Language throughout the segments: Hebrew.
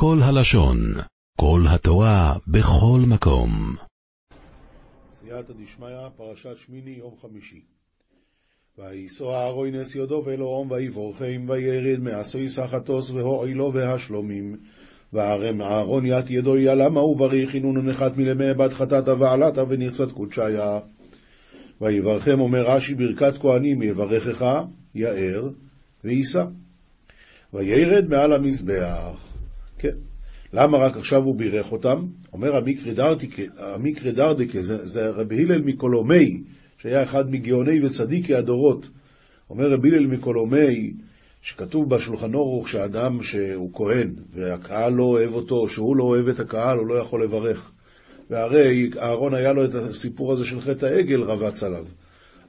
כל הלשון, כל התורה, בכל מקום. סייעתא דשמיא, פרשת שמיני, יום חמישי. וייסו אהרוי נס יודו ואלוהום ויבורכם וירד מעשוי סחטוס והועילו והשלומים. וערם אהרון ית ידו ילמה ובריך הנון נחת מלמי בת חטאת ועלתה ונכסת קודשיה. ויברכם אומר רש"י ברכת כהנים יברכך יאר ויישא. וירד מעל המזבח. כן. למה רק עכשיו הוא בירך אותם? אומר המקרה דרדיקה, זה, זה רבי הלל מקולומי, שהיה אחד מגאוני וצדיקי הדורות. אומר רבי הלל מקולומי, שכתוב בשולחן אורוך שאדם שהוא כהן, והקהל לא אוהב אותו, שהוא לא אוהב את הקהל, הוא לא יכול לברך. והרי אהרון היה לו את הסיפור הזה של חטא העגל רבץ עליו.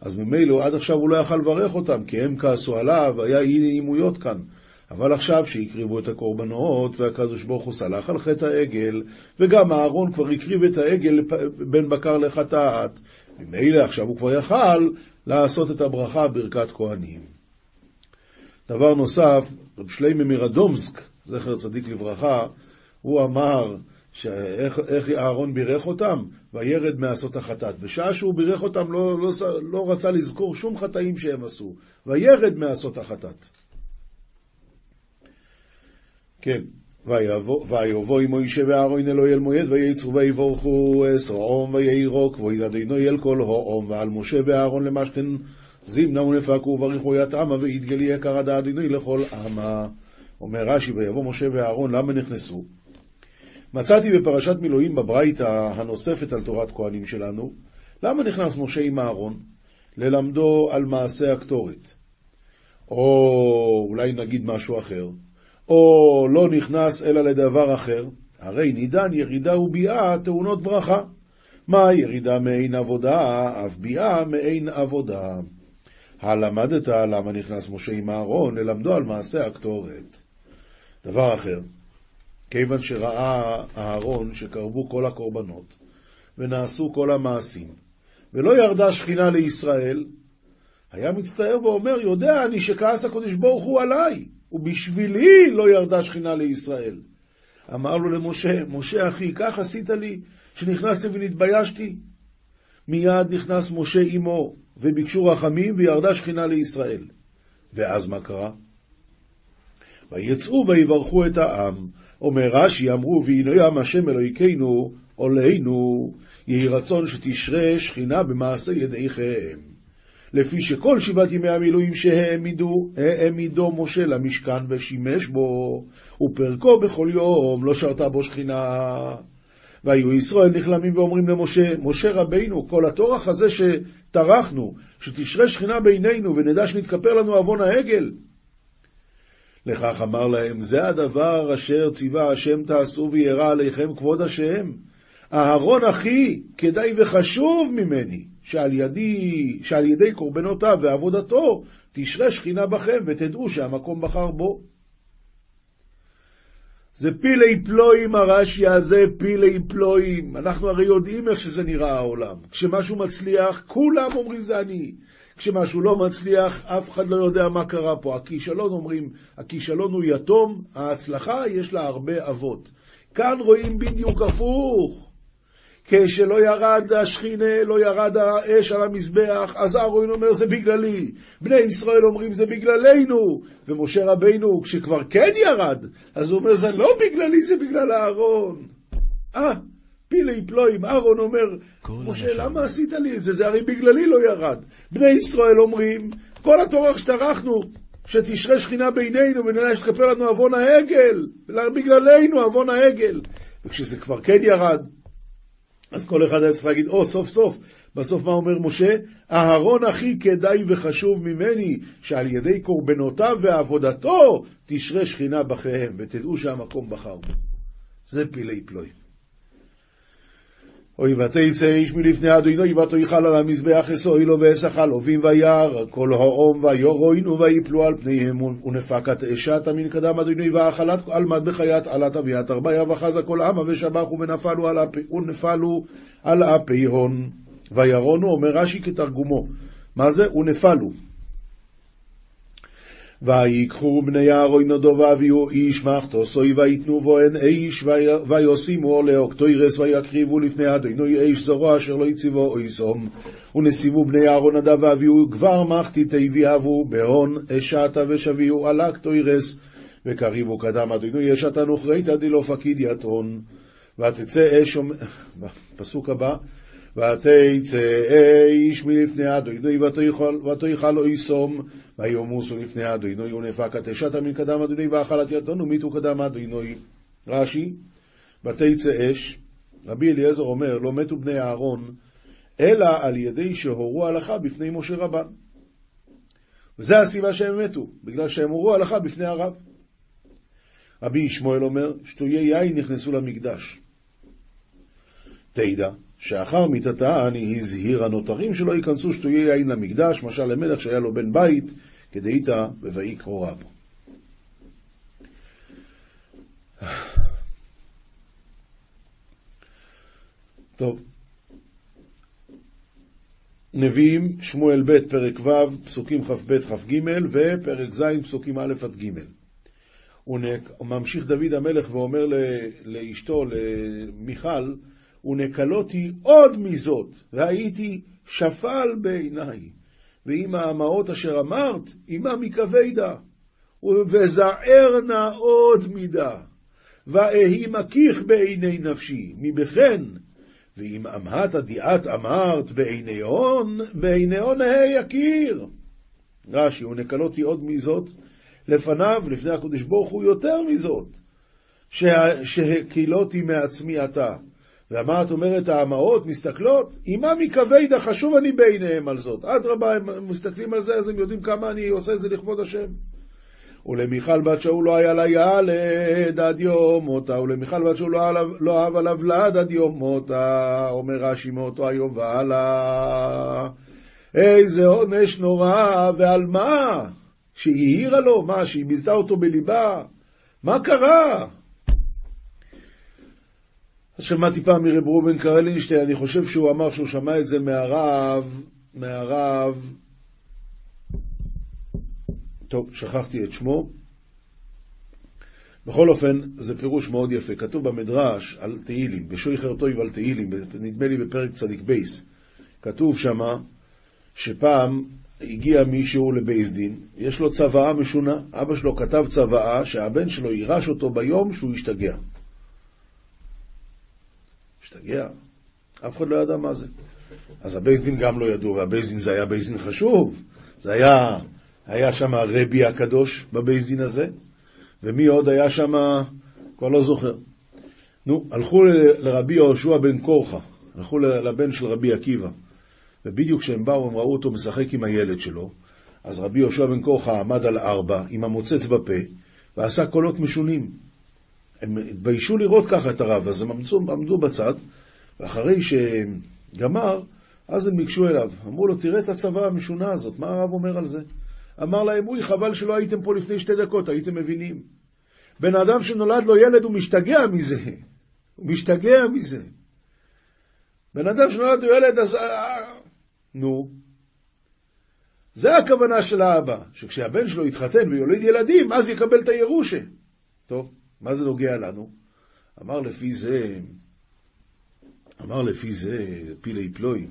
אז ממילא עד עכשיו הוא לא יכל לברך אותם, כי הם כעסו עליו, היה אי נעימויות כאן. אבל עכשיו שהקריבו את הקורבנות, והקדוש ברוך הוא סלח על חטא העגל, וגם אהרון כבר הקריב את העגל בין בקר לחטאת, ממילא עכשיו הוא כבר יכל לעשות את הברכה ברכת כהנים. דבר נוסף, רב שלמה מרדומסק, זכר צדיק לברכה, הוא אמר שאיך אהרון בירך אותם? וירד מעשות החטאת. בשעה שהוא בירך אותם לא, לא, לא רצה לזכור שום חטאים שהם עשו. וירד מעשות החטאת. כן, ויבוא עמו אישה ואהרון אלוהי אל מויד וייצרו ויבורכו אסרעום ויירוק וידדינו אל כל הועום ועל משה ואהרון למשכן זימנה ונפקו ובריחו יתאמה ויתגלי יקר עד אדינוי לכל עמה. אומר רש"י ויבוא משה ואהרון למה נכנסו? מצאתי בפרשת מילואים בברייתא הנוספת על תורת כהנים שלנו, למה נכנס משה עם אהרון? ללמדו על מעשה הקטורת. או אולי נגיד משהו אחר. או לא נכנס אלא לדבר אחר, הרי נידן ירידה וביאה טעונות ברכה. מה ירידה מעין עבודה, אף ביאה מעין עבודה. הלמדת למה נכנס משה עם אהרון, ללמדו על מעשה הקטורת. דבר אחר, כיוון שראה אהרון שקרבו כל הקורבנות, ונעשו כל המעשים, ולא ירדה שכינה לישראל, היה מצטער ואומר, יודע אני שכעס הקדוש ברוך הוא עליי. ובשבילי לא ירדה שכינה לישראל. אמר לו למשה, משה אחי, כך עשית לי, שנכנסתי ונתביישתי? מיד נכנס משה עמו, וביקשו רחמים, וירדה שכינה לישראל. ואז מה קרה? ויצאו ויברכו את העם. אומר רש"י, אמרו, והנה ים השם אלוהיכנו, עולנו, יהי רצון שתשרה שכינה במעשה ידיכם. לפי שכל שבעת ימי המילואים שהעמידו, העמידו משה למשכן ושימש בו, ופרקו בכל יום לא שרתה בו שכינה. והיו ישראל נכלמים ואומרים למשה, משה רבינו, כל הטורח הזה שטרחנו, שתשרה שכינה בינינו ונדע שנתכפר לנו עוון העגל. לכך אמר להם, זה הדבר אשר ציווה השם תעשו וירא עליכם כבוד השם. אהרון אחי, כדאי וחשוב ממני. שעל, ידי, שעל ידי קורבנותיו ועבודתו תשרה שכינה בכם ותדעו שהמקום בחר בו. זה פילי פלואים הרש"י הזה, פילי פלואים. אנחנו הרי יודעים איך שזה נראה העולם. כשמשהו מצליח, כולם אומרים זה אני. כשמשהו לא מצליח, אף אחד לא יודע מה קרה פה. הכישלון אומרים, הכישלון הוא יתום, ההצלחה יש לה הרבה אבות. כאן רואים בדיוק הפוך. כשלא ירד השכינה, לא ירד האש על המזבח, אז אהרון אומר זה בגללי. בני ישראל אומרים זה בגללנו. ומשה רבינו, כשכבר כן ירד, אז הוא אומר זה לא בגללי, זה בגלל אהרון. אה, פילי פלואים, אהרון אומר, משה, למה עשית לי את זה? זה הרי בגללי לא ירד. בני ישראל אומרים, כל התורך שטרחנו, שתשרה שכינה בינינו ונראה שתכפר לנו עוון העגל, בגללנו עוון העגל. וכשזה כבר כן ירד, אז כל אחד היה צריך להגיד, או, oh, סוף סוף. בסוף מה אומר משה? אהרון הכי כדאי וחשוב ממני, שעל ידי קורבנותיו ועבודתו תשרה שכינה בכיהם, ותדעו שהמקום בחר בו. זה פילי פלואים. אוי ותצא איש מלפני אדוני ותאכל על המזבח אסוי לו ואסך על עובים וירא כל העום ויורойנו ויפלו על פניהם ונפקת אשת מן קדם אדוני ואכלת על מד בחיית עלת אביית ארבעיה וחזה כל עמה ושבחו ונפלו על אפי הון וירונו אומר רש"י כתרגומו מה זה? ונפלו ויקחו בני אהרון נודו ואביהו איש מחתוסוי ויתנו בו הן איש ויושימו לאוקטוירס ויקריבו לפני אדוני איש זרוע אשר לא יציבו אויסום ונסיבו בני אהרון נדב ואביהו כבר מחתי תביאבו בהון אשתה ושביהו על אקטוירס וקריבו קדם אדוני אשתה נוכרית דלא פקיד יתון. ותצא אש פסוק הבא ותצא איש מלפני אדוני ותאכל אויסום ויומוסו לפני אדוני ונפק התשתה מן קדם אדוני ואכלת יתון ומיתו קדם אדוני. רש"י, ותצא אש, רבי אליעזר אומר, לא מתו בני אהרון, אלא על ידי שהורו הלכה בפני משה רבן. וזו הסיבה שהם מתו, בגלל שהם הורו הלכה בפני הרב. רבי ישמעאל אומר, שטויי יין נכנסו למקדש. תדע, שאחר מיתתה אני הזהיר הנותרים שלא ייכנסו שטויי יין למקדש, משל למלך שהיה לו בן בית, כדאיתא בויקרו רבו. טוב. נביאים, שמואל ב', פרק ו', פסוקים כ"ב, כ"ג, ופרק ז', פסוקים א' עד ג'. הוא ממשיך דוד המלך ואומר לאשתו, למיכל, ונקלותי עוד מזאת, והייתי שפל בעיניי. ועם האמהות אשר אמרת, עמם מכבדה, וזערנה עוד מידה, ואהי מקיך בעיני נפשי, מבכן, ואם אמהת הדיעת אמרת בעיני הון, בעיני הון אהי יכיר. רש"י, ונקלותי עוד מזאת, לפניו, לפני הקדוש ברוך הוא, יותר מזאת, שהקילותי מעצמי עתה. ומה את אומרת, האמהות מסתכלות? עמם מכבדה, חשוב אני בעיניהם על זאת. אדרבה, הם מסתכלים על זה, אז הם יודעים כמה אני עושה את זה לכבוד השם. ולמיכל בת שאול לא היה לה ילד עד יום מותה, ולמיכל בת שאול לא, לא אהב עליו לד עד יום מותה, אומר רש"י מאותו היום והלאה. איזה עונש נורא, ועל מה? שהיא העירה לו, מה, שהיא ביזתה אותו בליבה? מה קרה? שמעתי פעם מרב ראובן קרלינשטיין, אני חושב שהוא אמר שהוא שמע את זה מהרב, מהרב, טוב, שכחתי את שמו. בכל אופן, זה פירוש מאוד יפה. כתוב במדרש על תהילים, בשוי חרטוי ועל תהילים, נדמה לי בפרק צדיק בייס. כתוב שמה שפעם הגיע מישהו לבית דין, יש לו צוואה משונה, אבא שלו כתב צוואה שהבן שלו יירש אותו ביום שהוא ישתגע. ישתגע. אף אחד לא ידע מה זה. אז הבית דין גם לא ידעו, והבית דין זה היה בית דין חשוב. זה היה, היה שם הרבי הקדוש בבית דין הזה, ומי עוד היה שם, כבר לא זוכר. נו, הלכו לרבי יהושע בן קורחה, הלכו לבן של רבי עקיבא, ובדיוק כשהם באו, הם ראו אותו משחק עם הילד שלו, אז רבי יהושע בן קורחה עמד על ארבע, עם המוצץ בפה, ועשה קולות משונים. הם התביישו לראות ככה את הרב, אז הם עמדו, עמדו בצד, ואחרי שגמר, אז הם ניגשו אליו. אמרו לו, תראה את הצבא המשונה הזאת, מה הרב אומר על זה? אמר להם, אוי, חבל שלא הייתם פה לפני שתי דקות, הייתם מבינים. בן אדם שנולד לו ילד, הוא משתגע מזה. הוא משתגע מזה. בן אדם שנולד לו ילד, אז... אה, נו. זה הכוונה של האבא, שכשהבן שלו יתחתן ויוליד ילדים, אז יקבל את הירושה. טוב. מה זה נוגע לנו? אמר לפי זה, אמר לפי זה, פילי פלואים,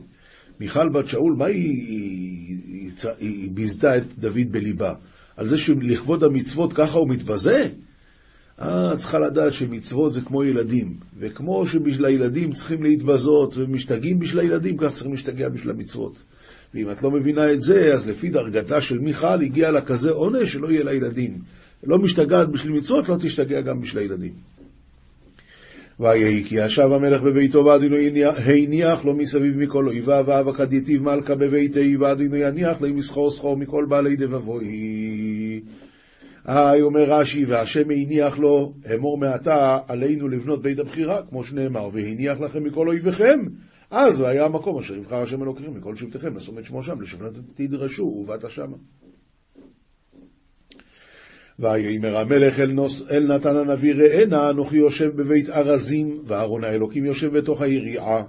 מיכל בת שאול, מה היא, היא, היא, היא ביזתה את דוד בליבה? על זה שלכבוד המצוות ככה הוא מתבזה? אה, צריכה לדעת שמצוות זה כמו ילדים, וכמו שבשביל הילדים צריכים להתבזות ומשתגעים בשביל הילדים, כך צריכים להשתגע בשביל המצוות. ואם את לא מבינה את זה, אז לפי דרגתה של מיכל הגיע לה כזה עונש שלא יהיה לילדים. לא משתגעת בשביל מצוות, לא תשתגע גם בשביל הילדים. ויהי כי ישב המלך בביתו ואדינו הניח לו מסביב מכל אויביו ואבק עד מלכה בביתי ואדינו יניח לי מסחור סחור מכל בעלי דבבוי. היי אומר רש"י והשם הניח לו אמור מעתה עלינו לבנות בית הבחירה כמו שנאמר והניח לכם מכל אויביכם אז היה המקום אשר יבחר השם אלוקיכם מכל שבטיכם לשום את שמו שם לשבנת תדרשו ובאת שמה ויאמר המלך אל, נוס, אל נתן הנביא ראנה אנוכי יושב בבית ארזים ואהרון האלוקים יושב בתוך היריעה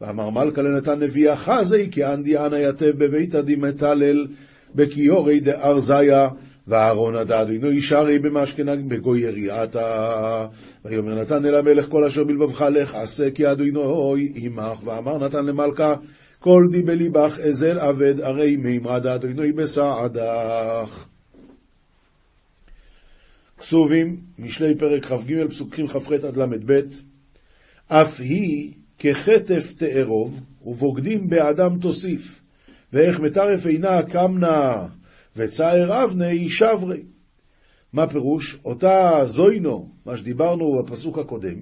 ואמר מלכה לנתן נביא אחזי כי אנדי אנא יתב בבית עדי מתלל בכיורי דארזיה ואהרון עדה אדינו ישרי במשכנג בגוי יריעתה. ויאמר נתן אל המלך כל אשר בלבבך לך עשה כי אדינו עמך. ואמר נתן למלכה כל די בליבך אזל אבד הרי מימרא דאדינו בסעדך. כסובים, משלי פרק כ"ג, פסוקים כ"ח עד ל"ב, אף היא כחטף תארוב, ובוגדים באדם תוסיף, ואיך מטרף עינה קמנה, וצער אבני שברי. מה פירוש? אותה זוינו, מה שדיברנו בפסוק הקודם,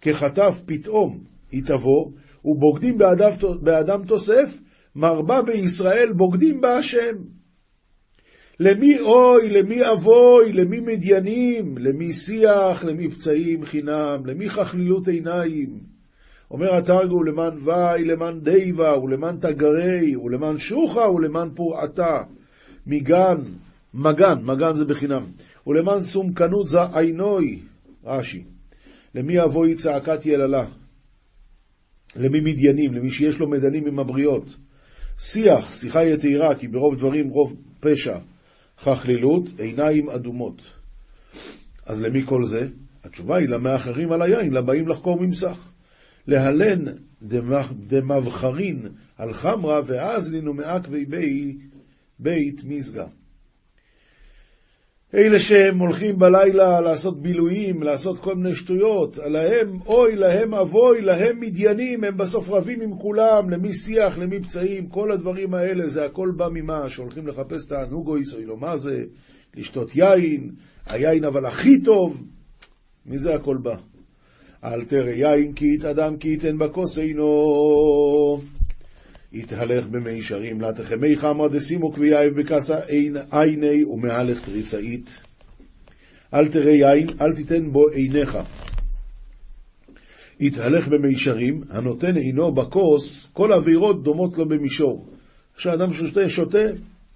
כחטף פתאום היא תבוא, ובוגדים באדם, באדם תוסף, מרבה בישראל בוגדים בהשם. למי אוי, למי אבוי, למי מדיינים, למי שיח, למי פצעים חינם, למי חכלילות עיניים. אומר התרגו למען וי, למען דיבה, ולמען תגרי, ולמען שוחה, ולמען פורעתה. מגן, מגן, מגן זה בחינם. ולמען סומקנות זה עינוי, רש"י. למי אבוי צעקת יללה? למי מדיינים? למי שיש לו מדנים עם הבריות. שיח, שיחה יתירה, כי ברוב דברים רוב פשע. חכלילות, עיניים אדומות. אז למי כל זה? התשובה היא למאחרים על היין, לבאים לחקור ממסך. להלן דמבחרין על חמרה, ואז לינו מעכבי בית מזגה. אלה שהם הולכים בלילה לעשות בילויים, לעשות כל מיני שטויות, להם אוי, להם אבוי, להם מדיינים, הם בסוף רבים עם כולם, למי שיח, למי פצעים, כל הדברים האלה, זה הכל בא ממה? שהולכים לחפש את או לא מה זה, לשתות יין, היין אבל הכי טוב, מזה הכל בא? אל תראה יין כי יתאדם כי יתן בכוס אינו. יתהלך במישרים, לתחמי חמרא דשימו קביעי בקסה עיני ומהלך תריצאית. אל תראה יין, אל תיתן בו עיניך. יתהלך במישרים, הנותן עינו בכוס, כל העבירות דומות לו במישור. כשאדם שותה, שותה,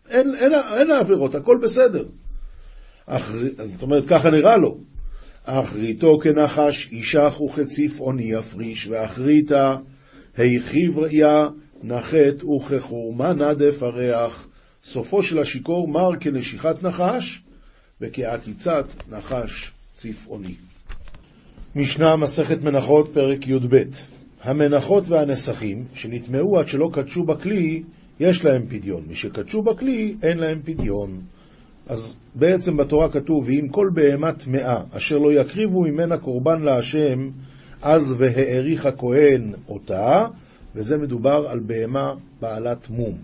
אין, אין, אין העבירות, הכל בסדר. אח, זאת אומרת, ככה נראה לו. אחריתו כנחש, אישך וכציף עוני יפריש, ואחריתה היכיב ראייה נחת וכחורמה נדף הריח, סופו של השיכור מר כנשיכת נחש וכעקיצת נחש צפעוני. משנה מסכת מנחות פרק י"ב המנחות והנסכים שנטמעו עד שלא קדשו בכלי, יש להם פדיון. מי שקדשו בכלי, אין להם פדיון. אז בעצם בתורה כתוב, ואם כל בהמה טמאה, אשר לא יקריבו ממנה קורבן להשם, אז והאריך הכהן אותה, וזה מדובר על בהמה בעלת מום.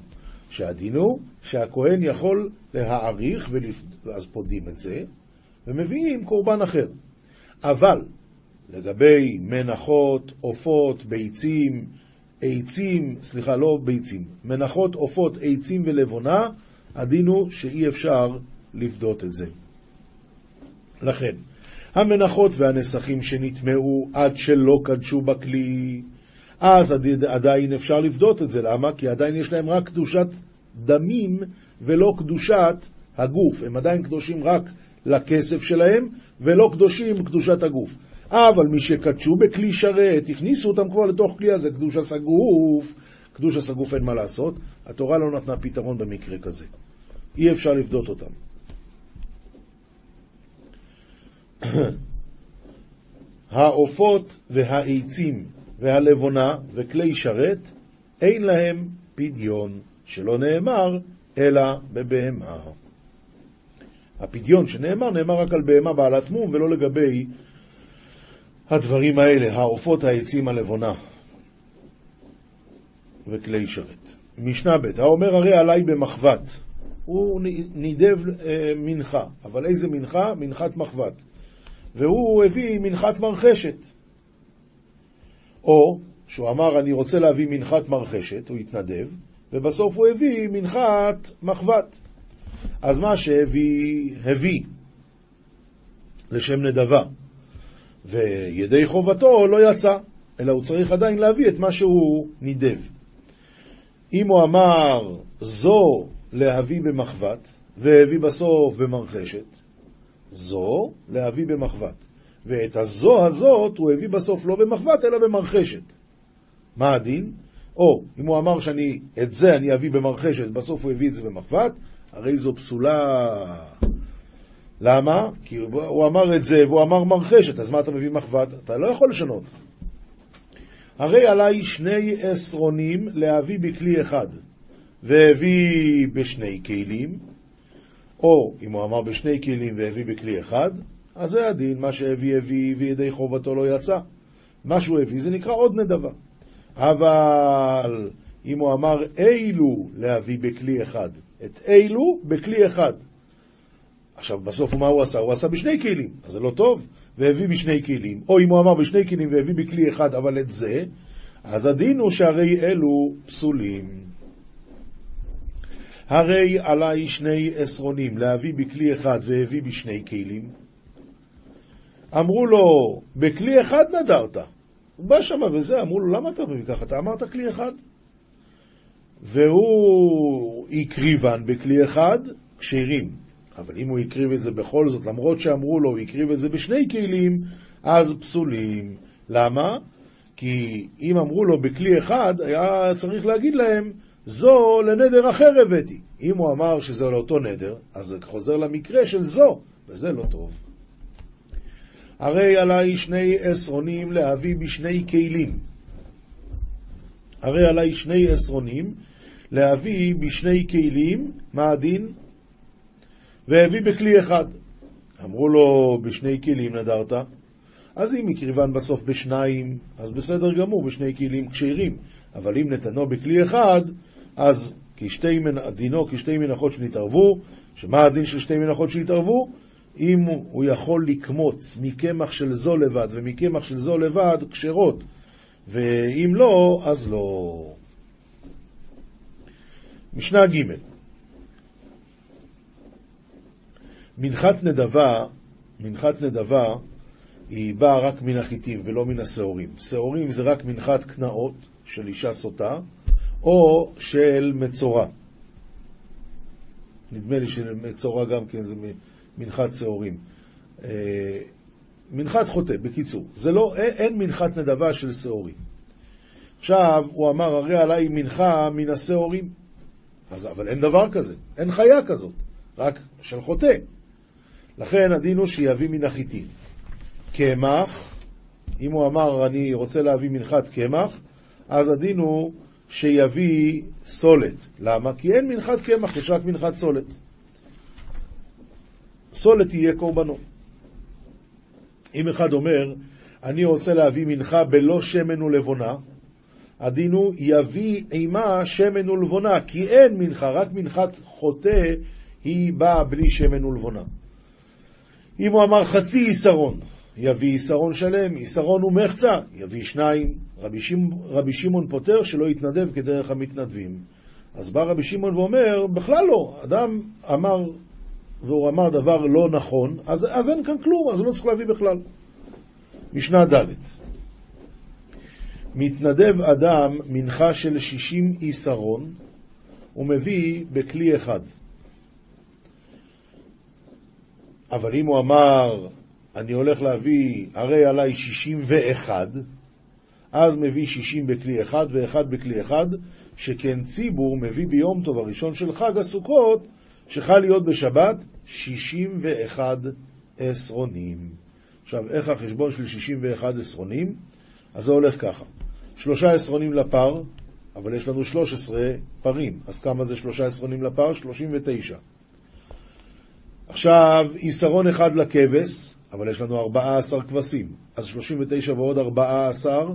שהדין הוא שהכהן יכול להעריך, ולפ... ואז פודים את זה, ומביאים קורבן אחר. אבל לגבי מנחות, עופות, ביצים, עצים, סליחה, לא ביצים, מנחות, עופות, עצים ולבונה, הדין הוא שאי אפשר לפדות את זה. לכן, המנחות והנסכים שנטמעו עד שלא קדשו בכלי, אז עדיין אפשר לפדות את זה. למה? כי עדיין יש להם רק קדושת דמים ולא קדושת הגוף. הם עדיין קדושים רק לכסף שלהם ולא קדושים קדושת הגוף. אבל מי שקדשו בכלי שרת, הכניסו אותם כבר לתוך כלי הזה, קדוש הסגוף. קדוש הסגוף אין מה לעשות, התורה לא נתנה פתרון במקרה כזה. אי אפשר לפדות אותם. העופות והעצים והלבונה וכלי שרת, אין להם פדיון, שלא נאמר, אלא בבהמה. הפדיון שנאמר, נאמר רק על בהמה בעלת מום, ולא לגבי הדברים האלה, העופות, העצים, הלבונה וכלי שרת. משנה ב', האומר הרי עליי במחבת, הוא נידב אה, מנחה, אבל איזה מנחה? מנחת מחבת. והוא הביא מנחת מרחשת. או שהוא אמר, אני רוצה להביא מנחת מרחשת, הוא התנדב, ובסוף הוא הביא מנחת מחבת. אז מה שהביא, הביא לשם נדבה, וידי חובתו לא יצא, אלא הוא צריך עדיין להביא את מה שהוא נידב. אם הוא אמר זו להביא במחבת, והביא בסוף במרחשת, זו להביא במחבת. ואת הזו הזאת הוא הביא בסוף לא במחבת אלא במרחשת. מה הדין? או אם הוא אמר שאני, את זה אני אביא במרחשת, בסוף הוא הביא את זה במחבת, הרי זו פסולה. למה? כי הוא אמר את זה והוא אמר מרחשת, אז מה אתה מביא מחבת? אתה לא יכול לשנות. הרי עליי שני עשרונים להביא בכלי אחד, והביא בשני כלים, או אם הוא אמר בשני כלים והביא בכלי אחד, אז זה הדין, מה שהביא הביא וידי חובתו לא יצא. מה שהוא הביא זה נקרא עוד נדבה. אבל אם הוא אמר אילו להביא בכלי אחד, את אילו בכלי אחד. עכשיו, בסוף מה הוא עשה? הוא עשה בשני כלים, אז זה לא טוב, והביא בשני כלים. או אם הוא אמר בשני כלים והביא בכלי אחד, אבל את זה, אז הדין הוא שהרי אלו פסולים. הרי עליי שני עשרונים להביא בכלי אחד והביא בשני כלים. אמרו לו, בכלי אחד נדרת. הוא בא שם וזה, אמרו לו, למה אתה מביא ככה? אתה אמרת כלי אחד. והוא הקריבן בכלי אחד, כשרים. אבל אם הוא הקריב את זה בכל זאת, למרות שאמרו לו, הוא הקריב את זה בשני כלים, אז פסולים. למה? כי אם אמרו לו בכלי אחד, היה צריך להגיד להם, זו לנדר אחר הבאתי. אם הוא אמר שזה לאותו נדר, אז זה חוזר למקרה של זו, וזה לא טוב. הרי עליי שני עשרונים להביא בשני כלים. הרי עליי שני עשרונים להביא בשני כלים, מה הדין? והביא בכלי אחד. אמרו לו, בשני כלים נדרת? אז אם הקריבן בסוף בשניים, אז בסדר גמור, בשני כלים כשרים. אבל אם נתנו בכלי אחד, אז כשתי, דינו כשתי מנחות שנתערבו, שמה הדין של שתי מנחות שהתערבו? אם הוא יכול לקמוץ מקמח של זו לבד ומקמח של זו לבד, כשרות, ואם לא, אז לא. משנה ג' מנחת נדבה, מנחת נדבה היא באה רק מן החיטים ולא מן השעורים. שעורים זה רק מנחת קנאות של אישה סוטה, או של מצורע. נדמה לי שמצורע גם כן זה מנחת שעורים. אה, מנחת חוטא, בקיצור. זה לא, אין, אין מנחת נדבה של שעורים. עכשיו, הוא אמר, הרי עליי מנחה מן השעורים. אז, אבל אין דבר כזה, אין חיה כזאת, רק של חוטא. לכן הדין הוא שיביא מן החיטים. קמח, אם הוא אמר, אני רוצה להביא מנחת קמח, אז הדין הוא שיביא סולת. למה? כי אין מנחת קמח, יש רק מנחת סולת. סולת תהיה קורבנו. אם אחד אומר, אני רוצה להביא מנחה בלא שמן ולבונה, הדין הוא יביא עימה שמן ולבונה, כי אין מנחה, רק מנחת חוטא היא באה בלי שמן ולבונה. אם הוא אמר חצי עיסרון, יביא עיסרון שלם, עיסרון ומחצה, יביא שניים. רבי, שימ, רבי שמעון פותר שלא יתנדב כדרך המתנדבים. אז בא רבי שמעון ואומר, בכלל לא, אדם אמר, והוא אמר דבר לא נכון, אז, אז אין כאן כלום, אז לא צריך להביא בכלל. משנה ד' מתנדב אדם מנחה של שישים עיסרון, הוא מביא בכלי אחד. אבל אם הוא אמר, אני הולך להביא הרי עליי שישים ואחד, אז מביא שישים בכלי אחד ואחד בכלי אחד, שכן ציבור מביא ביום טוב הראשון של חג הסוכות, שחל להיות בשבת שישים ואחד עשרונים. עכשיו, איך החשבון של שישים ואחד עשרונים? אז זה הולך ככה. שלושה עשרונים לפר, אבל יש לנו שלוש עשרה פרים, אז כמה זה שלושה עשרונים לפר? שלושים ותשע. עכשיו, עיסרון אחד לכבש, אבל יש לנו ארבעה עשר כבשים, אז שלושים ותשע ועוד ארבעה עשר,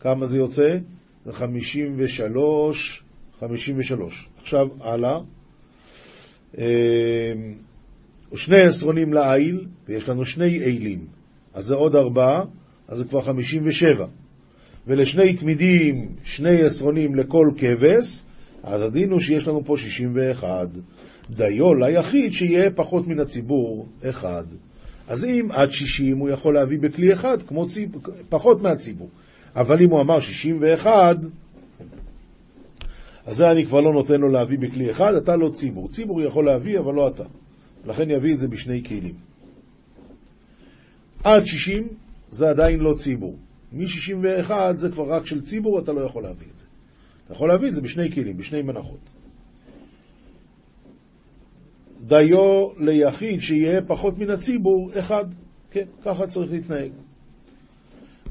כמה זה יוצא? זה חמישים ושלוש, חמישים ושלוש. עכשיו, הלאה. אמ, שני עשרונים לעיל, ויש לנו שני אילים. אז זה עוד ארבעה, אז זה כבר חמישים ושבע. ולשני תמידים, שני עשרונים לכל כבש, אז הדין הוא שיש לנו פה שישים ואחד. דיו ליחיד שיהיה פחות מן הציבור אחד. אז אם עד שישים הוא יכול להביא בכלי אחד, כמו ציב... פחות מהציבור. אבל אם הוא אמר שישים ואחד, אז זה אני כבר לא נותן לו להביא בכלי אחד, אתה לא ציבור. ציבור יכול להביא, אבל לא אתה. לכן יביא את זה בשני כלים. עד שישים זה עדיין לא ציבור. מ-61 זה כבר רק של ציבור, אתה לא יכול להביא את זה. אתה יכול להביא את זה בשני כלים, בשני מנחות. דיו ליחיד שיהיה פחות מן הציבור, אחד. כן, ככה צריך להתנהג.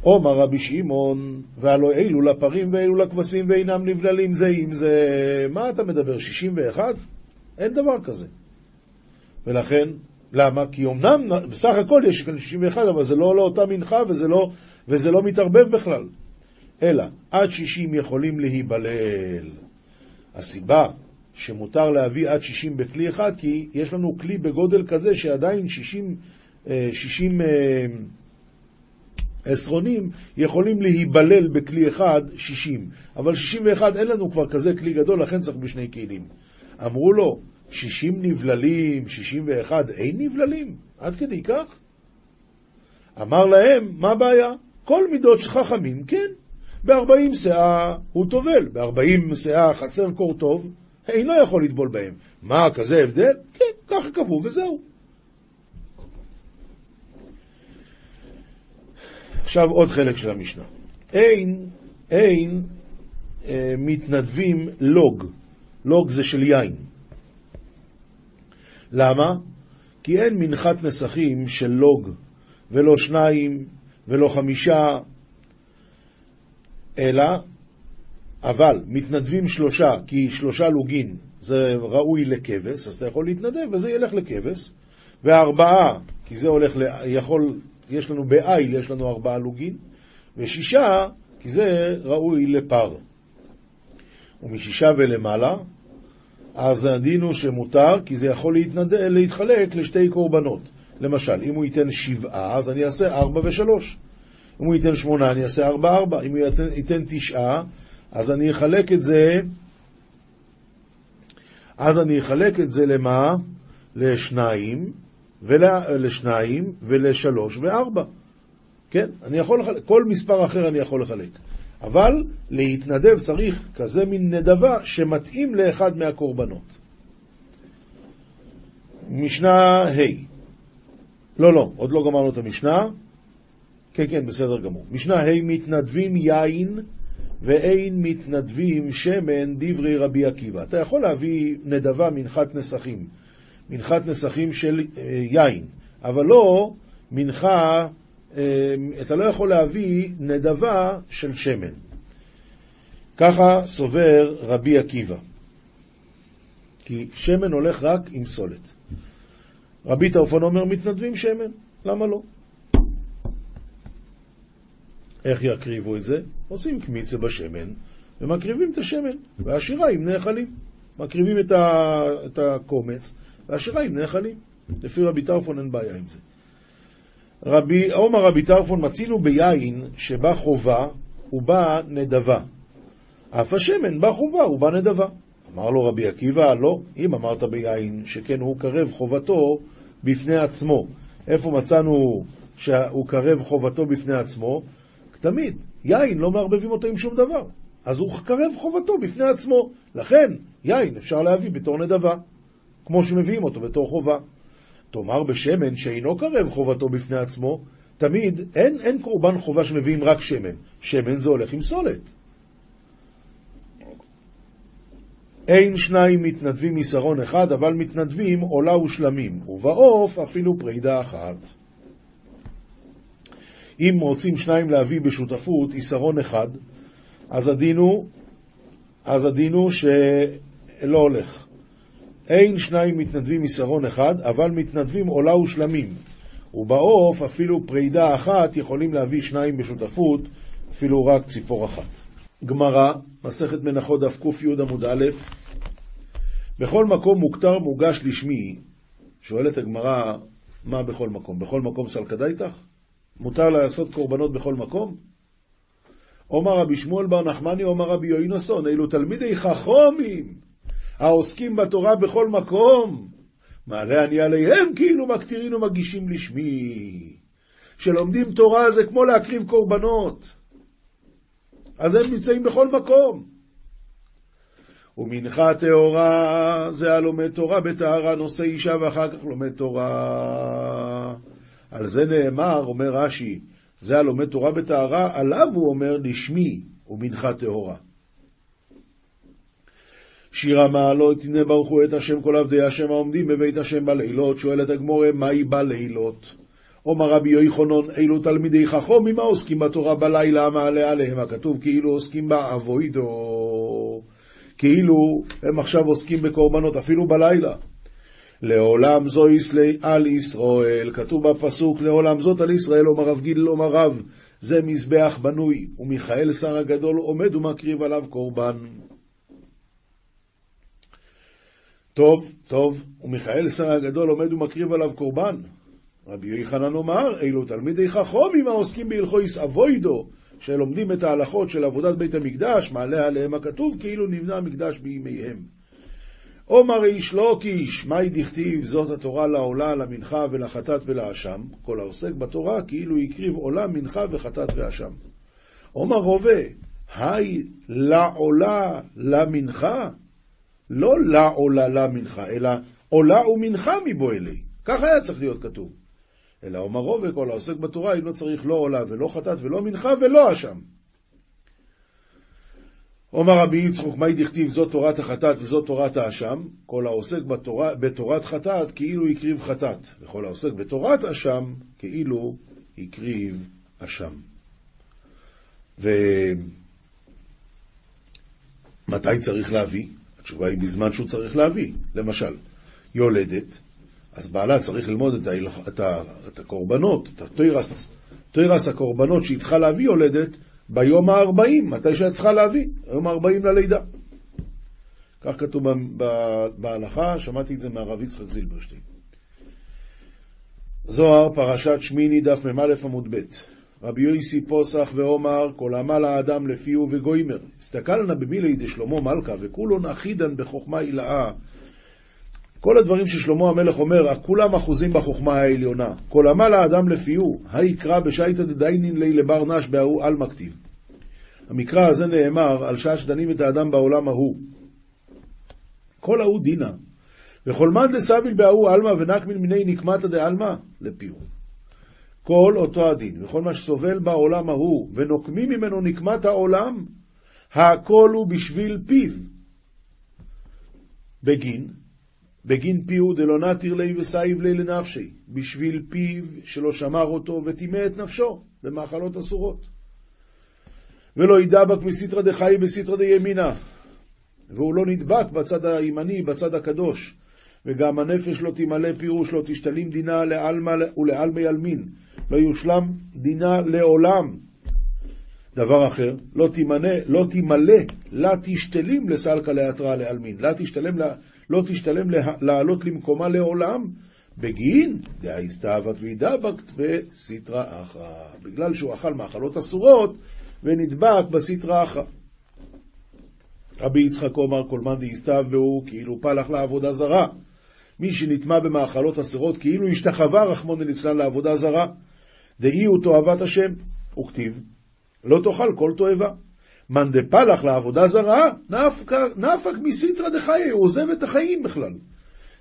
עומר רבי שמעון, והלא אלו לפרים ואלו לכבשים ואינם נבללים זה עם זה. מה אתה מדבר, 61? אין דבר כזה. ולכן, למה? כי אמנם, בסך הכל יש כאן 61, אבל זה לא לאותה מנחה וזה לא, וזה לא מתערבב בכלל. אלא, עד 60 יכולים להיבלל. הסיבה שמותר להביא עד 60 בכלי אחד, כי יש לנו כלי בגודל כזה שעדיין 60, 60 אה, אה, עשרונים יכולים להיבלל בכלי אחד 60. אבל 61 אין לנו כבר כזה כלי גדול, לכן צריך בשני כלים. אמרו לו, 60 נבללים, 61 אין נבללים? עד כדי כך? אמר להם, מה הבעיה? כל מידות חכמים, כן. ב-40 שאה הוא טובל, ב-40 שאה חסר קור טוב, אינו יכול לטבול בהם. מה, כזה הבדל? כן, ככה קבעו וזהו. עכשיו עוד חלק של המשנה. אין, אין אה, מתנדבים לוג. לוג זה של יין. למה? כי אין מנחת נסכים של לוג, ולא שניים, ולא חמישה, אלא, אבל מתנדבים שלושה, כי שלושה לוגין זה ראוי לכבש, אז אתה יכול להתנדב וזה ילך לכבש, וארבעה, כי זה הולך, ל... יכול, יש לנו בעיל, יש לנו ארבעה לוגין, ושישה, כי זה ראוי לפר. ומשישה ולמעלה, אז הדין הוא שמותר, כי זה יכול להתנד... להתחלק לשתי קורבנות. למשל, אם הוא ייתן שבעה, אז אני אעשה ארבע ושלוש. אם הוא ייתן שמונה, אני אעשה ארבע ארבע. אם הוא ייתן, ייתן תשעה, אז אני אחלק את זה, אז אני אחלק את זה למה? לשניים, ול... לשניים ולשלוש וארבע. כן, אני יכול לחלק, כל מספר אחר אני יכול לחלק. אבל להתנדב צריך כזה מין נדבה שמתאים לאחד מהקורבנות. משנה ה' לא, לא, עוד לא גמרנו את המשנה. כן, כן, בסדר גמור. משנה ה' מתנדבים יין ואין מתנדבים שמן דברי רבי עקיבא. אתה יכול להביא נדבה מנחת נסכים, מנחת נסכים של אה, יין, אבל לא מנחה אמ, אתה לא יכול להביא נדבה של שמן. ככה סובר רבי עקיבא. כי שמן הולך רק עם סולת. רבי טרפון אומר מתנדבים שמן, למה לא? איך יקריבו את זה? עושים קמיצה בשמן ומקריבים את השמן, והשיריים נאכלים. מקריבים את. את הקומץ, והשיריים נאכלים. לפי רבי טרפון אין בעיה עם זה. רבי, עומר רבי טרפון, מצינו ביין שבא חובה ובא נדבה. אף השמן בא חובה ובא נדבה. אמר לו רבי עקיבא, לא, אם אמרת ביין שכן הוא קרב חובתו בפני עצמו. איפה מצאנו שהוא קרב חובתו בפני עצמו? תמיד, יין לא מערבבים אותו עם שום דבר. אז הוא קרב חובתו בפני עצמו. לכן, יין אפשר להביא בתור נדבה, כמו שמביאים אותו בתור חובה. תאמר בשמן שאינו קרב חובתו בפני עצמו, תמיד אין, אין קורבן חובה שמביאים רק שמן. שמן זה הולך עם סולת. אין שניים מתנדבים מסרון אחד, אבל מתנדבים עולה ושלמים, ובעוף אפילו פרידה אחת. אם רוצים שניים להביא בשותפות עיסרון אחד, אז הדין הוא, אז הדין הוא שלא הולך. אין שניים מתנדבים מסרון אחד, אבל מתנדבים עולה ושלמים. ובעוף אפילו פרידה אחת יכולים להביא שניים בשותפות, אפילו רק ציפור אחת. גמרא, מסכת מנחות דף קי עמוד א', בכל מקום מוכתר מוגש לשמי, שואלת הגמרא, מה בכל מקום? בכל מקום סלקא דייתך? מותר לעשות קורבנות בכל מקום? עומר רבי שמואל בר נחמני, עומר רבי יוינוסון, אלו תלמידי חכומים. העוסקים בתורה בכל מקום, מעלה אני עליהם כאילו מקטירין ומגישים לשמי. שלומדים תורה זה כמו להקריב קורבנות. אז הם נמצאים בכל מקום. ומנחה טהורה זה הלומד תורה בטהרה נושא אישה ואחר כך לומד תורה. על זה נאמר, אומר רש"י, זה הלומד תורה בטהרה, עליו הוא אומר לשמי ומנחה טהורה. שיר המעלות, הנה ברכו את השם כל עבדי השם העומדים בבית השם בלילות, שואלת הגמורה, מהי בלילות? אומר רבי יוחנן, אילו תלמידי חכום, ממה עוסקים בתורה בלילה המעלה עליהם? הכתוב כאילו עוסקים באבוידו, כאילו הם עכשיו עוסקים בקורבנות, אפילו בלילה. לעולם זו יסלי על ישראל, כתוב בפסוק, לעולם זאת על ישראל, אומר רב גיל, אומר רב, זה מזבח בנוי, ומיכאל שר הגדול עומד ומקריב עליו קורבן. טוב, טוב, ומיכאל שר הגדול עומד ומקריב עליו קורבן. רבי יוחנן אומר, אילו תלמידי חכומים העוסקים בהלכויס אבוידו, שלומדים את ההלכות של עבודת בית המקדש, מעלה עליהם הכתוב, כאילו נבנה המקדש בימיהם. עומר איש לא קיש, מאי דכתיב, זאת התורה לעולה, למנחה ולחטאת ולאשם. כל העוסק בתורה כאילו הקריב עולה, מנחה וחטאת ואשם. עומר רובה, היי לעולה למנחה, לא לעולה למנחה, אלא עולה ומנחה מבועלי. כך היה צריך להיות כתוב. אלא עומר רובה, כל העוסק בתורה, אם לא צריך לא עולה ולא חטאת ולא מנחה ולא אשם. אומר רבי יצחוק, מהי דכתיב זאת תורת החטאת וזאת תורת האשם? כל העוסק בתורה, בתורת חטאת כאילו הקריב חטאת, וכל העוסק בתורת אשם כאילו הקריב אשם. ומתי צריך להביא? התשובה היא בזמן שהוא צריך להביא. למשל, יולדת, אז בעלה צריך ללמוד את, ההלכ... את, ה... את הקורבנות, את התוירס, תוירס הקורבנות שהיא צריכה להביא יולדת, ביום ה-40, מתי שאת צריכה להביא, היום ה-40 ללידה. כך כתוב בהלכה, שמעתי את זה מהרב יצחק זילברשטיין. זוהר, פרשת שמיני, דף מ"א עמוד ב' רבי יויסי פוסח ואומר, כל עמל האדם לפיהו וגוימר. הסתכלנה במילי דשלמה מלכה, וכולון אחידן בחוכמה הילאה. כל הדברים ששלמה המלך אומר, כולם אחוזים בחוכמה העליונה. כל עמל האדם לפיהו, היקרא בשייטא דדיינין לי לבר נש בהוא על מכתיב. המקרא הזה נאמר על שעה שדנים את האדם בעולם ההוא. כל ההוא דינה. וכל מאן דסביל בהוא עלמא ונקמין מיני נקמתא דעלמא לפיהו. כל אותו הדין, וכל מה שסובל בעולם ההוא, ונוקמים ממנו נקמת העולם, הכל הוא בשביל פיו. בגין, בגין פיהו דלא נתיר לי וסייב לי לנפשי, בשביל פיו שלא שמר אותו וטימא את נפשו במאכלות אסורות. ולא ידבק מסיתרא דחי בסיתרא דימינה, והוא לא נדבק בצד הימני, בצד הקדוש, וגם הנפש לא תמלא פירוש, לא תשתלים דינה לעלמא ולעלמי עלמין, לא יושלם דינה לעולם. דבר אחר, לא תמנה, לא תמלא, לה תשתלים לסלקא להתרא לעלמין, לה תשתלם, לא תשתלם לעלות למקומה לעולם, בגין דהאיסתאוות וידבקת בסיטרא אחרא. בגלל שהוא אכל מאכלות אסורות, ונדבק בסטרא אחרא. רבי יצחק אומר כל מאן דאיסתיו בהו כאילו פלח לעבודה זרה. מי שנטמע במאכלות אסרות כאילו השתחווה רחמון דליצלן לעבודה זרה. דאי הוא תועבת השם, וכתיב לא תאכל כל תועבה. מאן דפלח לעבודה זרה, נפק, נפק מסיתרא דחיי, הוא עוזב את החיים בכלל.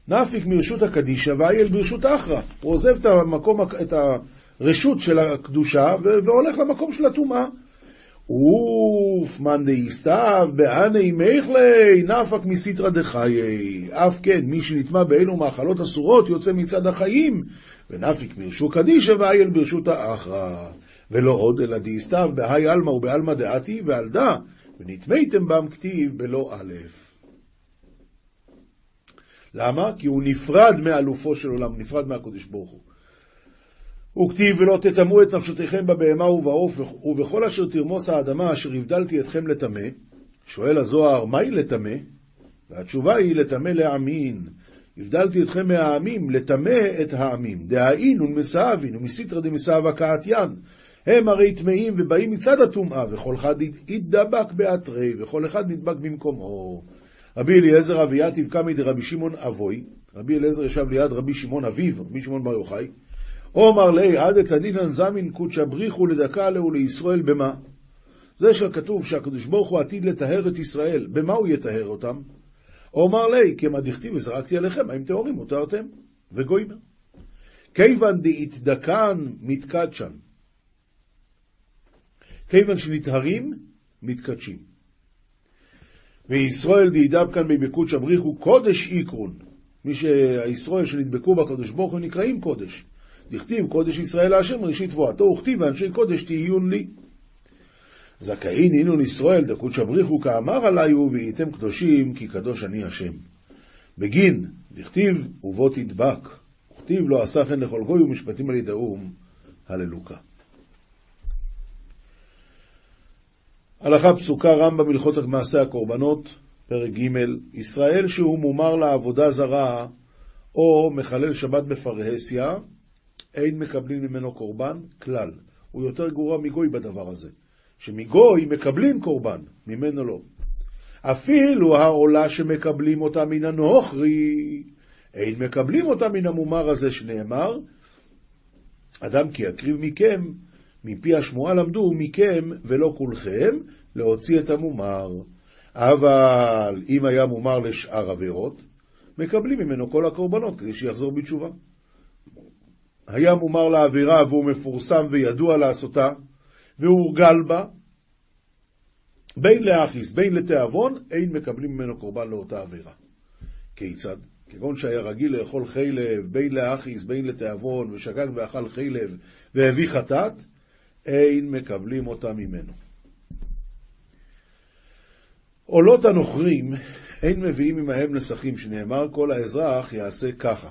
נפיק מרשות הקדישא ואייל ברשות אחרא. הוא עוזב את, המקום, את הרשות של הקדושה והולך למקום של הטומאה. אוף, מאן דאיסתיו, בהני מיכלי, נפק מסיתרא דחיי. אף כן, מי שנטמע באלו מאכלות אסורות יוצא מצד החיים, ונפיק מרשות קדישא ואייל ברשות האחרא. ולא עוד, אלא דאיסתיו בהאי עלמא ובעלמא דעתי, ועל דא, ונטמאתם בם כתיב בלא א'. למה? כי הוא נפרד מאלופו של עולם, נפרד מהקדוש ברוך הוא. וכתיב ולא תטמאו את נפשותיכם בבהמה ובעוף ובכל אשר תרמוס האדמה אשר הבדלתי אתכם לטמא. שואל הזוהר, מהי לטמא? והתשובה היא לטמא להאמין. הבדלתי אתכם מהעמים, לטמא את העמים. דהאין ומסאבין ומסיתרא דמסאווה קעתיין. הם הרי טמאים ובאים מצד הטומאה, וכל אחד ידבק באתרי, וכל אחד נדבק במקומו. רבי אליעזר אבי יתיב קמי דרבי שמעון אבוי, רבי אליעזר ישב ליד רבי שמעון אביו, רבי שמעון בר יוחאי, עומר לי עד את הנינן זמין קודשא בריחו לדקה להו לישראל במה? זה שכתוב שהקדוש ברוך הוא עתיד לטהר את ישראל, במה הוא יטהר אותם? עומר לי, כמה דכתיב וזרקתי עליכם, האם טהורים הותרתם? וגוימר. כיוון דאיתדקן מתקדשן. כיוון שנטהרים, מתקדשים. וישראל דידב כאן בבקוד שבריחו קודש איקרון. מי שהישראל שנדבקו בקדוש ברוך הוא נקראים קודש. דכתיב קודש ישראל להשם ראשית תבואתו, וכתיב ואנשי קודש תהיון לי. זכאין אינון ישראל דקות שבריחו כאמר עליו והייתם קדושים כי קדוש אני השם. בגין דכתיב ובו תדבק, וכתיב לא עשה כן לכל גוי ומשפטים על ידי האו"ם, הללוקה. הלכה פסוקה רמב"ם הלכות מעשה הקורבנות, פרק ג' ישראל שהוא מומר לעבודה זרה או מחלל שבת בפרהסיה, אין מקבלים ממנו קורבן כלל. הוא יותר גרוע מגוי בדבר הזה. שמגוי מקבלים קורבן, ממנו לא. אפילו העולה שמקבלים אותה מן הנוכרי, אין מקבלים אותה מן המומר הזה שנאמר, אדם כי יקריב מכם, מפי השמועה למדו מכם ולא כולכם, להוציא את המומר. אבל אם היה מומר לשאר עבירות, מקבלים ממנו כל הקורבנות כדי שיחזור בתשובה. היה מומר לעבירה והוא מפורסם וידוע לעשותה, והורגל בה, בין לאחיס, בין לתיאבון, אין מקבלים ממנו קורבן לאותה עבירה. כיצד? כגון שהיה רגיל לאכול חילב, בין לאחיס, בין לתיאבון, ושגג ואכל חילב והביא חטאת, אין מקבלים אותה ממנו. עולות הנוכרים, אין מביאים עמהם נסכים, שנאמר כל האזרח יעשה ככה.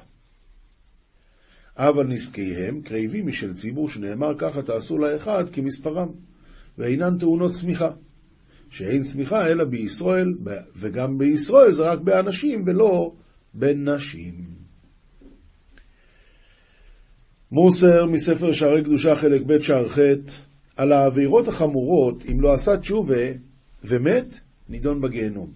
אבל נזקיהם קרבים משל ציבור, שנאמר ככה תעשו לאחד כמספרם, ואינן טעונות צמיחה. שאין צמיחה אלא בישראל, וגם בישראל זה רק באנשים ולא בנשים. מוסר מספר שערי קדושה חלק ב' שער ח' על העבירות החמורות, אם לא עשה תשובה ומת, נידון בגיהנום.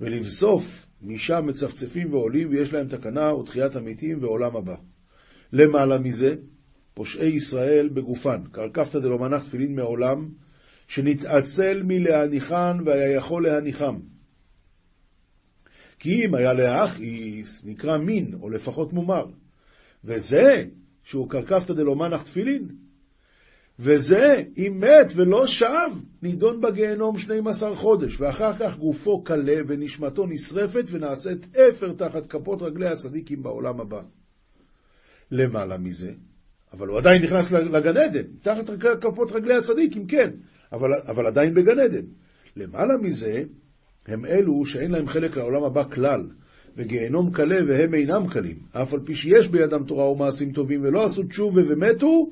ולבסוף, משם מצפצפים ועולים ויש להם תקנה ותחיית המתים ועולם הבא. למעלה מזה, פושעי ישראל בגופן, קרקפתא דלא מנח תפילין מעולם, שנתעצל מלהניחן והיה יכול להניחם. כי אם היה להכעיס, נקרא מין, או לפחות מומר. וזה, שהוא קרקפתא דלא מנח תפילין, וזה, אם מת ולא שב, נידון בגיהנום 12 חודש, ואחר כך גופו קלה ונשמתו נשרפת ונעשית אפר תחת כפות רגלי הצדיקים בעולם הבא. למעלה מזה, אבל הוא עדיין נכנס לגן עדן, תחת כפות רגלי הצדיקים, כן, אבל, אבל עדיין בגן עדן. למעלה מזה, הם אלו שאין להם חלק לעולם הבא כלל, וגיהנום קלה והם אינם קלים, אף על פי שיש בידם תורה ומעשים טובים ולא עשו תשובה ומתו,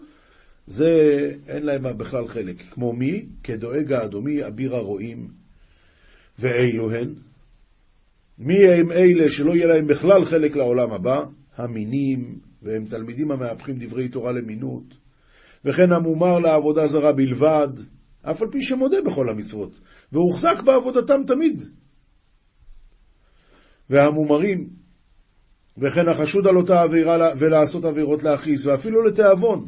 זה אין להם בכלל חלק. כמו מי? כדואג האדומי, אביר הרועים. ואילו הן? מי הם אלה שלא יהיה להם בכלל חלק לעולם הבא? המינים, והם תלמידים המהפכים דברי תורה למינות. וכן המומר לעבודה זרה בלבד, אף על פי שמודה בכל המצוות, והוחזק בעבודתם תמיד. והמומרים, וכן החשוד על אותה עבירה ולעשות עבירות להכעיס, ואפילו לתיאבון.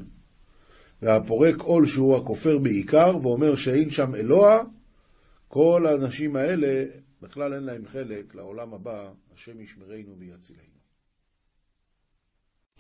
והפורק עול שהוא הכופר בעיקר, ואומר שאין שם אלוה, כל האנשים האלה, בכלל אין להם חלק לעולם הבא, השם ישמרנו ויצילנו.